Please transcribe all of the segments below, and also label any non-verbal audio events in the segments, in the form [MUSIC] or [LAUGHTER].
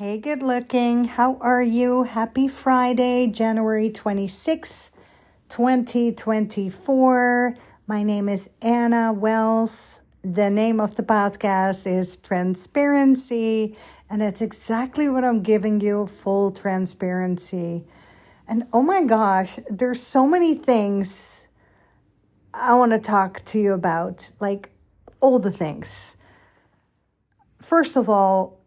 Hey, good looking. How are you? Happy Friday, January 26, 2024. My name is Anna Wells. The name of the podcast is Transparency, and it's exactly what I'm giving you full transparency. And oh my gosh, there's so many things I want to talk to you about, like all the things. First of all,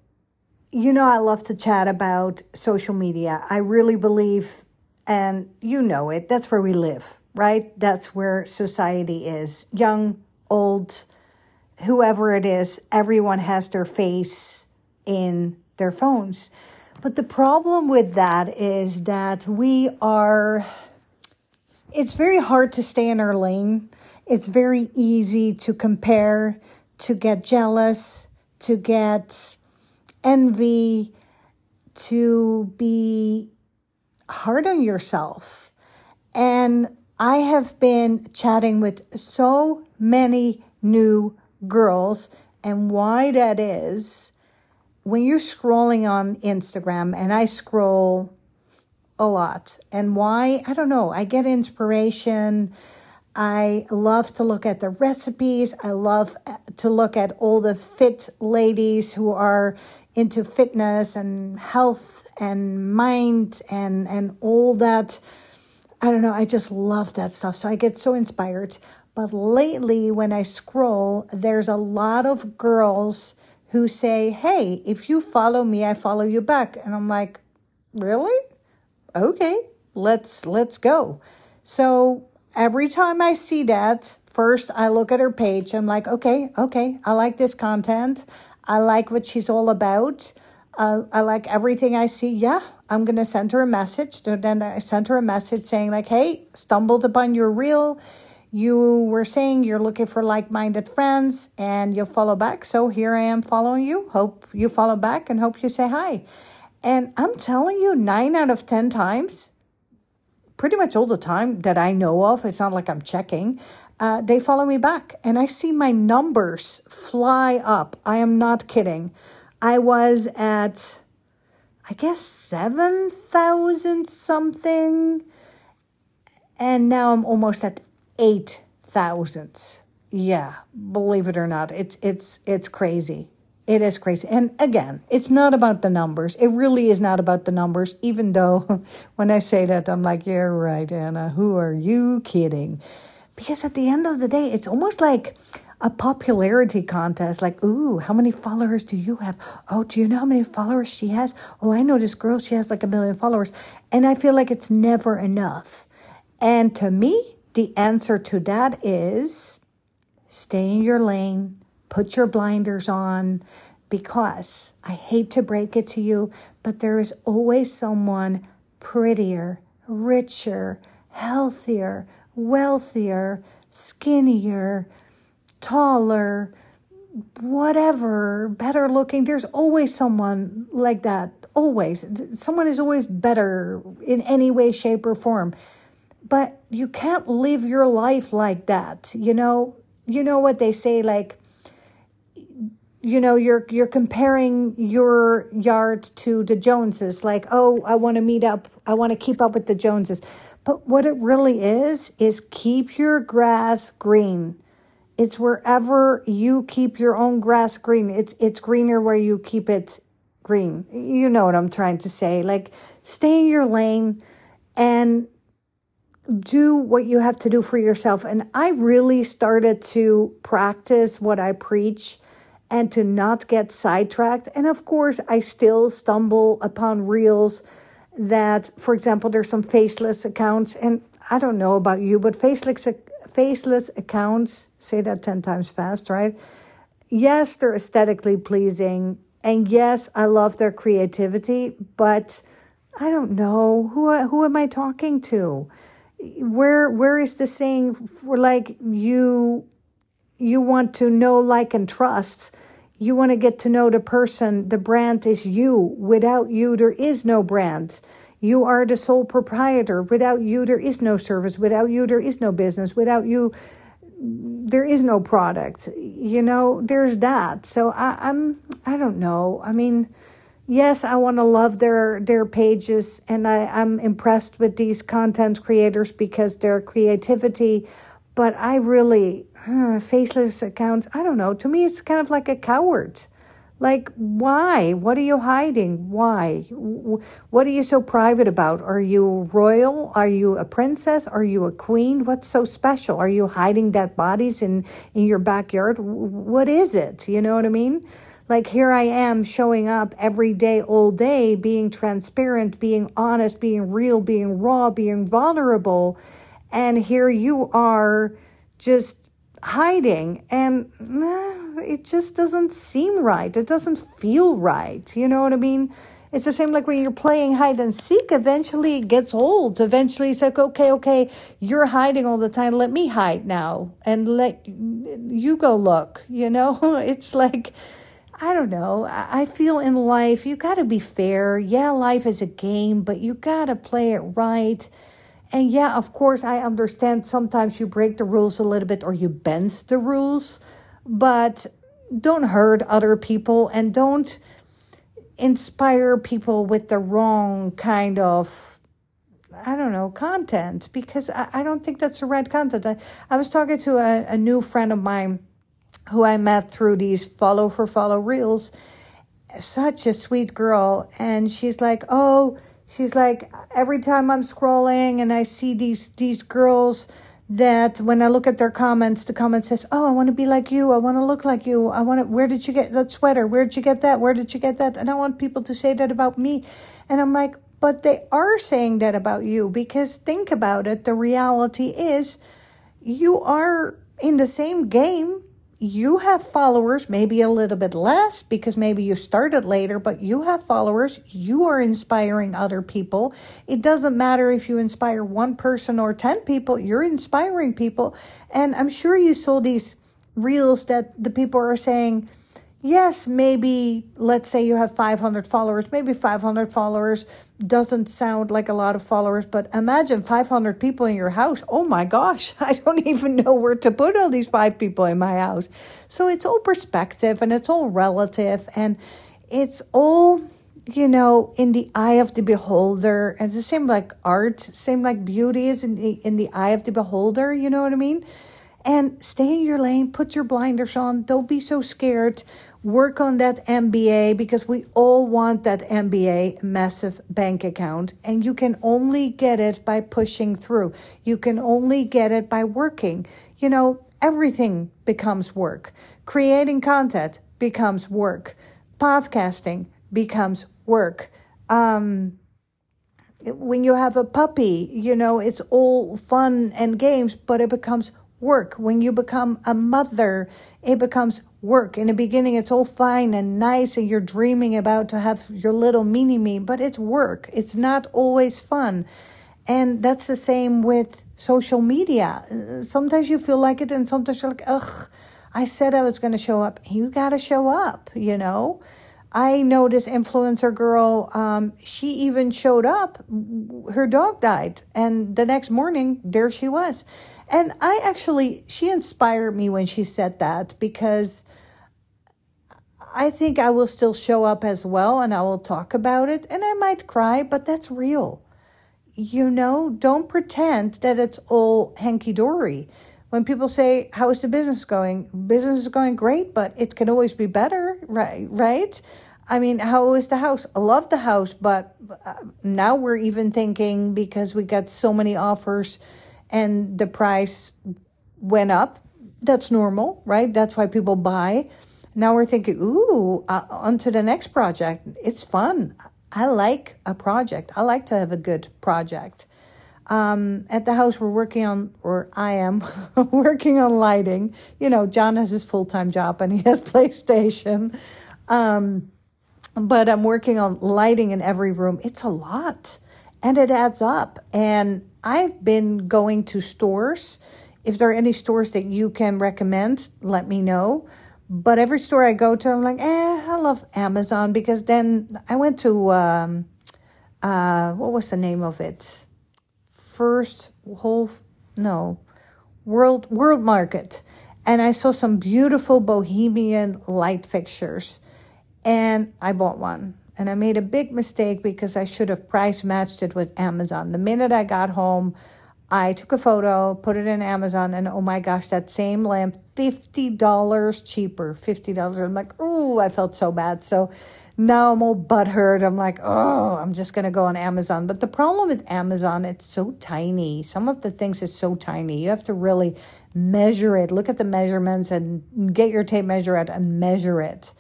you know, I love to chat about social media. I really believe, and you know it, that's where we live, right? That's where society is. Young, old, whoever it is, everyone has their face in their phones. But the problem with that is that we are, it's very hard to stay in our lane. It's very easy to compare, to get jealous, to get envy, to be hard on yourself. And I have been chatting with so many new girls, and why that is when you're scrolling on Instagram, and I scroll a lot, and why, I don't know, I get inspiration. I love to look at the recipes. I love uh, to look at all the fit ladies who are into fitness and health and mind and and all that I don't know, I just love that stuff. So I get so inspired. But lately when I scroll, there's a lot of girls who say, "Hey, if you follow me, I follow you back." And I'm like, "Really? Okay. Let's let's go." So every time I see that, first I look at her page. I'm like, okay, okay, I like this content. I like what she's all about. Uh, I like everything I see. Yeah, I'm going to send her a message. Then I sent her a message saying, like, hey, stumbled upon your reel. You were saying you're looking for like minded friends and you'll follow back. So here I am following you. Hope you follow back and hope you say hi. And I'm telling you, nine out of 10 times, pretty much all the time that I know of, it's not like I'm checking, uh, they follow me back and I see my numbers fly up. I am not kidding. I was at, I guess, 7,000 something. And now I'm almost at 8,000. Yeah, believe it or not, it's, it's, it's crazy. It is crazy. And again, it's not about the numbers. It really is not about the numbers, even though [LAUGHS] when I say that, I'm like, yeah, right, Anna. Who are you kidding? Because at the end of the day, it's almost like a popularity contest. Like, ooh, how many followers do you have? Oh, do you know how many followers she has? Oh, I know this girl, she has like a million followers. And I feel like it's never enough. And to me, the answer to that is stay in your lane, put your blinders on, because I hate to break it to you, but there is always someone prettier, richer, healthier, wealthier, skinnier, taller, whatever, better looking. There's always someone like that. Always. Someone is always better in any way, shape, or form. But you can't live your life like that. You know, you know what they say, like, you know you're you're comparing your yard to the joneses like oh i want to meet up i want to keep up with the joneses but what it really is, is keep your grass green. It's wherever you keep your own grass green. It's, it's greener where you keep it green. You know what I'm trying to say. Like stay in your lane and do what you have to do for yourself. And I really started to practice what I preach and to not get sidetracked. And of course, I still stumble upon reels that, for example, there's some faceless accounts, and I don't know about you, but faceless faceless accounts say that ten times fast, right? Yes, they're aesthetically pleasing, and yes, I love their creativity, but I don't know who who am I talking to? Where where is the saying for like you you want to know, like, and trust? You want to get to know the person. The brand is you. Without you, there is no brand. You are the sole proprietor. Without you, there is no service. Without you, there is no business. Without you, there is no product. You know, there's that. So I, I'm, I don't know. I mean, yes, I want to love their their pages, and I, I'm impressed with these content creators because their creativity. But I really uh, faceless accounts. I don't know. To me, it's kind of like a coward. Like, why? What are you hiding? Why? What are you so private about? Are you royal? Are you a princess? Are you a queen? What's so special? Are you hiding dead bodies in, in your backyard? What is it? You know what I mean? Like, here I am showing up every day, all day, being transparent, being honest, being real, being raw, being vulnerable. And here you are just hiding. And it just doesn't seem right. It doesn't feel right. You know what I mean? It's the same like when you're playing hide and seek. Eventually it gets old. Eventually it's like, okay, okay, you're hiding all the time. Let me hide now and let you go look. You know, [LAUGHS] it's like, I don't know. I feel in life, you got to be fair. Yeah, life is a game, but you got to play it right. And yeah, of course, I understand sometimes you break the rules a little bit or you bend the rules but don't hurt other people and don't inspire people with the wrong kind of I don't know, content because I, I don't think that's the right content. I, I was talking to a, a new friend of mine who I met through these follow for follow reels. Such a sweet girl. And she's like, oh, she's like, every time I'm scrolling and I see these these girls that when I look at their comments, the comment says, "Oh, I want to be like you. I want to look like you. I want to. Where did you get that sweater? Where did you get that? Where did you get that?" And I want people to say that about me, and I'm like, but they are saying that about you because think about it. The reality is, you are in the same game you have followers, maybe a little bit less because maybe you started later, but you have followers. You are inspiring other people. It doesn't matter if you inspire one person or 10 people, you're inspiring people. And I'm sure you saw these reels that the people are saying, yes, maybe let's say you have 500 followers, maybe 500 followers doesn't sound like a lot of followers, but imagine 500 people in your house. Oh my gosh, [LAUGHS] I don't even know where to put all these five people in my house. So it's all perspective and it's all relative and it's all you know in the eye of the beholder and the same like art same like beauty is in the, in the eye of the beholder you know what i mean and stay in your lane put your blinders on don't be so scared work on that MBA because we all want that MBA massive bank account and you can only get it by pushing through. You can only get it by working. You know, everything becomes work. Creating content becomes work. Podcasting becomes work. Um, when you have a puppy, you know, it's all fun and games, but it becomes work. When you become a mother, it becomes work. In the beginning, it's all fine and nice, and you're dreaming about to have your little mini me, but it's work. It's not always fun. And that's the same with social media. Sometimes you feel like it, and sometimes you're like, ugh, I said I was going to show up. You got to show up, you know? I this influencer girl, um, she even showed up. Her dog died. And the next morning, there she was. And I actually, she inspired me when she said that because I think I will still show up as well and I will talk about it and I might cry, but that's real. You know, don't pretend that it's all hanky dory. When people say, How is the business going? Business is going great, but it can always be better, right? Right? I mean, how is the house? I love the house, but uh, now we're even thinking because we got so many offers and the price went up. That's normal, right? That's why people buy. Now we're thinking, ooh, uh, on to the next project. It's fun. I like a project. I like to have a good project. Um, at the house, we're working on, or I am [LAUGHS] working on lighting. You know, John has his full time job and he has [LAUGHS] PlayStation. Um, but I'm working on lighting in every room. It's a lot and it adds up. And I've been going to stores. If there are any stores that you can recommend, let me know. But every store I go to, I'm like, eh, I love Amazon because then I went to, um, uh, what was the name of it? First whole, no, World World Market, and I saw some beautiful bohemian light fixtures, and I bought one. And I made a big mistake because I should have price matched it with Amazon. The minute I got home, I took a photo, put it in Amazon, and oh my gosh, that same lamp, $50 cheaper. $50. I'm like, oh, I felt so bad. So now I'm all butthurt. I'm like, oh, I'm just going to go on Amazon. But the problem with Amazon, it's so tiny. Some of the things is so tiny. You have to really measure it. Look at the measurements and get your tape measure out and measure it.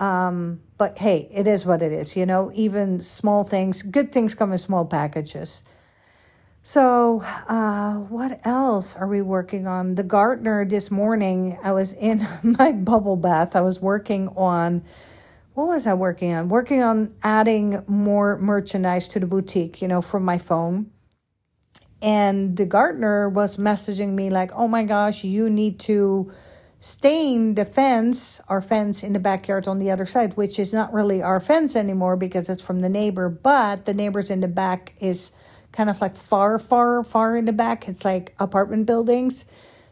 Um, but hey, it is what it is. You know, even small things, good things come in small packages. So, uh, what else are we working on? The gardener this morning, I was in [LAUGHS] my bubble bath. I was working on, what was I working on? Working on adding more merchandise to the boutique, you know, from my phone. And the gardener was messaging me like, oh my gosh, you need to stain the fence, our fence in the backyard on the other side, which is not really our fence anymore because it's from the neighbor, but the neighbors in the back is kind of like far, far, far in the back. It's like apartment buildings.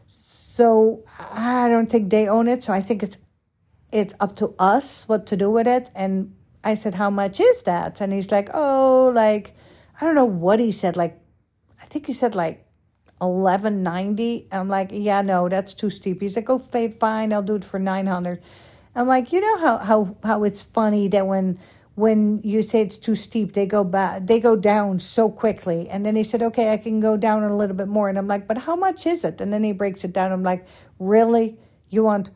So I don't think they own it. So I think it's it's up to us what to do with it. And I said, How much is that? And he's like, Oh, like I don't know what he said, like I think he said like eleven ninety. I'm like, yeah, no, that's too steep. He's like, oh, fine, I'll do it for nine hundred. I'm like, you know how how how it's funny that when when you say it's too steep, they go back, they go down so quickly. And then he said, okay, I can go down a little bit more. And I'm like, but how much is it? And then he breaks it down. I'm like, really? You want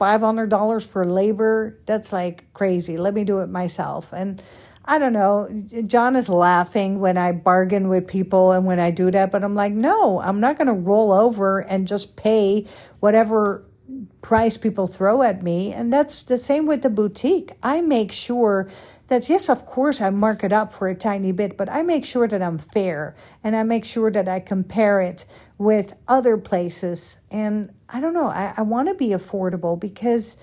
$500 for labor? That's like crazy. Let me do it myself. And I don't know. John is laughing when I bargain with people and when I do that, but I'm like, no, I'm not going to roll over and just pay whatever price people throw at me. And that's the same with the boutique. I make sure that, yes, of course, I mark it up for a tiny bit, but I make sure that I'm fair and I make sure that I compare it with other places. And I don't know, I, I want to be affordable because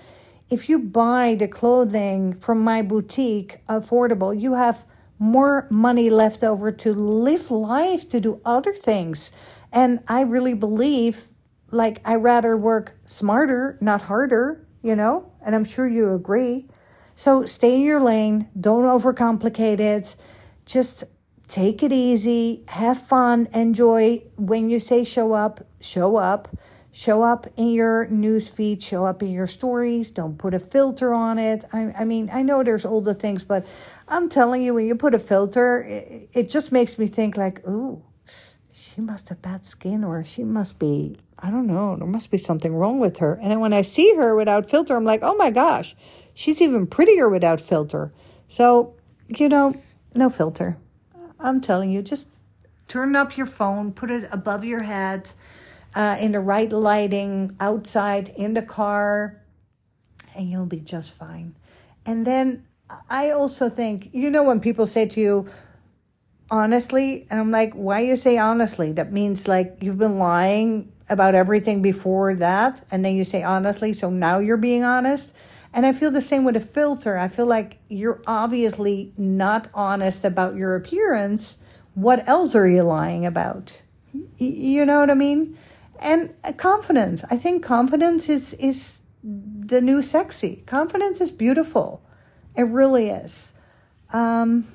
if you buy the clothing from my boutique affordable, you have more money left over to live life, to do other things. And I really believe like I rather work smarter, not harder, you know, and I'm sure you agree. So stay in your lane, don't overcomplicate it. Just take it easy, have fun, enjoy. When you say show up, show up. Show up in your news feed, show up in your stories. Don't put a filter on it. I, I mean, I know there's all the things, but I'm telling you, when you put a filter, it, it just makes me think like, ooh, she must have bad skin or she must be I don't know, there must be something wrong with her. And then when I see her without filter, I'm like, oh my gosh, she's even prettier without filter. So, you know, no filter. I'm telling you, just turn up your phone, put it above your head, uh, in the right lighting, outside, in the car, and you'll be just fine. And then I also think, you know, when people say to you, honestly, and I'm like, why you say honestly? That means like you've been lying about everything before that and then you say honestly so now you're being honest and i feel the same with a filter. I feel like you're obviously not honest about your appearance. What else are you lying about? You know what i mean? And confidence. I think confidence is is the new sexy. Confidence is beautiful. It really is. Um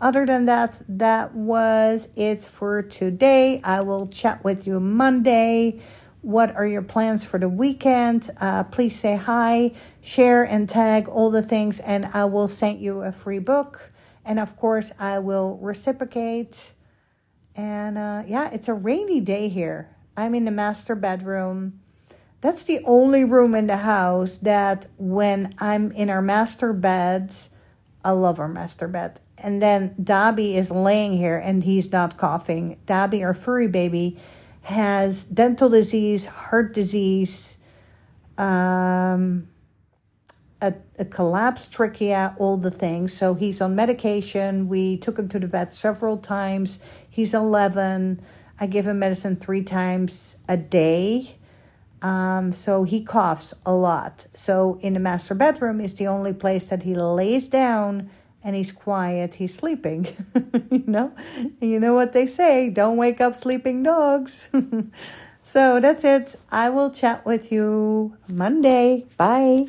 other than that, that was it for today. I will chat with you Monday. What are your plans for the weekend? Uh, please say hi, share, and tag all the things, and I will send you a free book. And of course, I will reciprocate. And uh, yeah, it's a rainy day here. I'm in the master bedroom. That's the only room in the house that when I'm in our master beds, I love our master bed. And then Dobby is laying here and he's not coughing. Dobby, our furry baby, has dental disease, heart disease, um, a, a collapsed trachea, all the things. So he's on medication. We took him to the vet several times. He's 11. I give him medicine three times a day. Um, so he coughs a lot. So in the master bedroom is the only place that he lays down and he's quiet, he's sleeping. [LAUGHS] you know, you know what they say: don't wake up sleeping dogs. [LAUGHS] so that's it. I will chat with you Monday. Bye.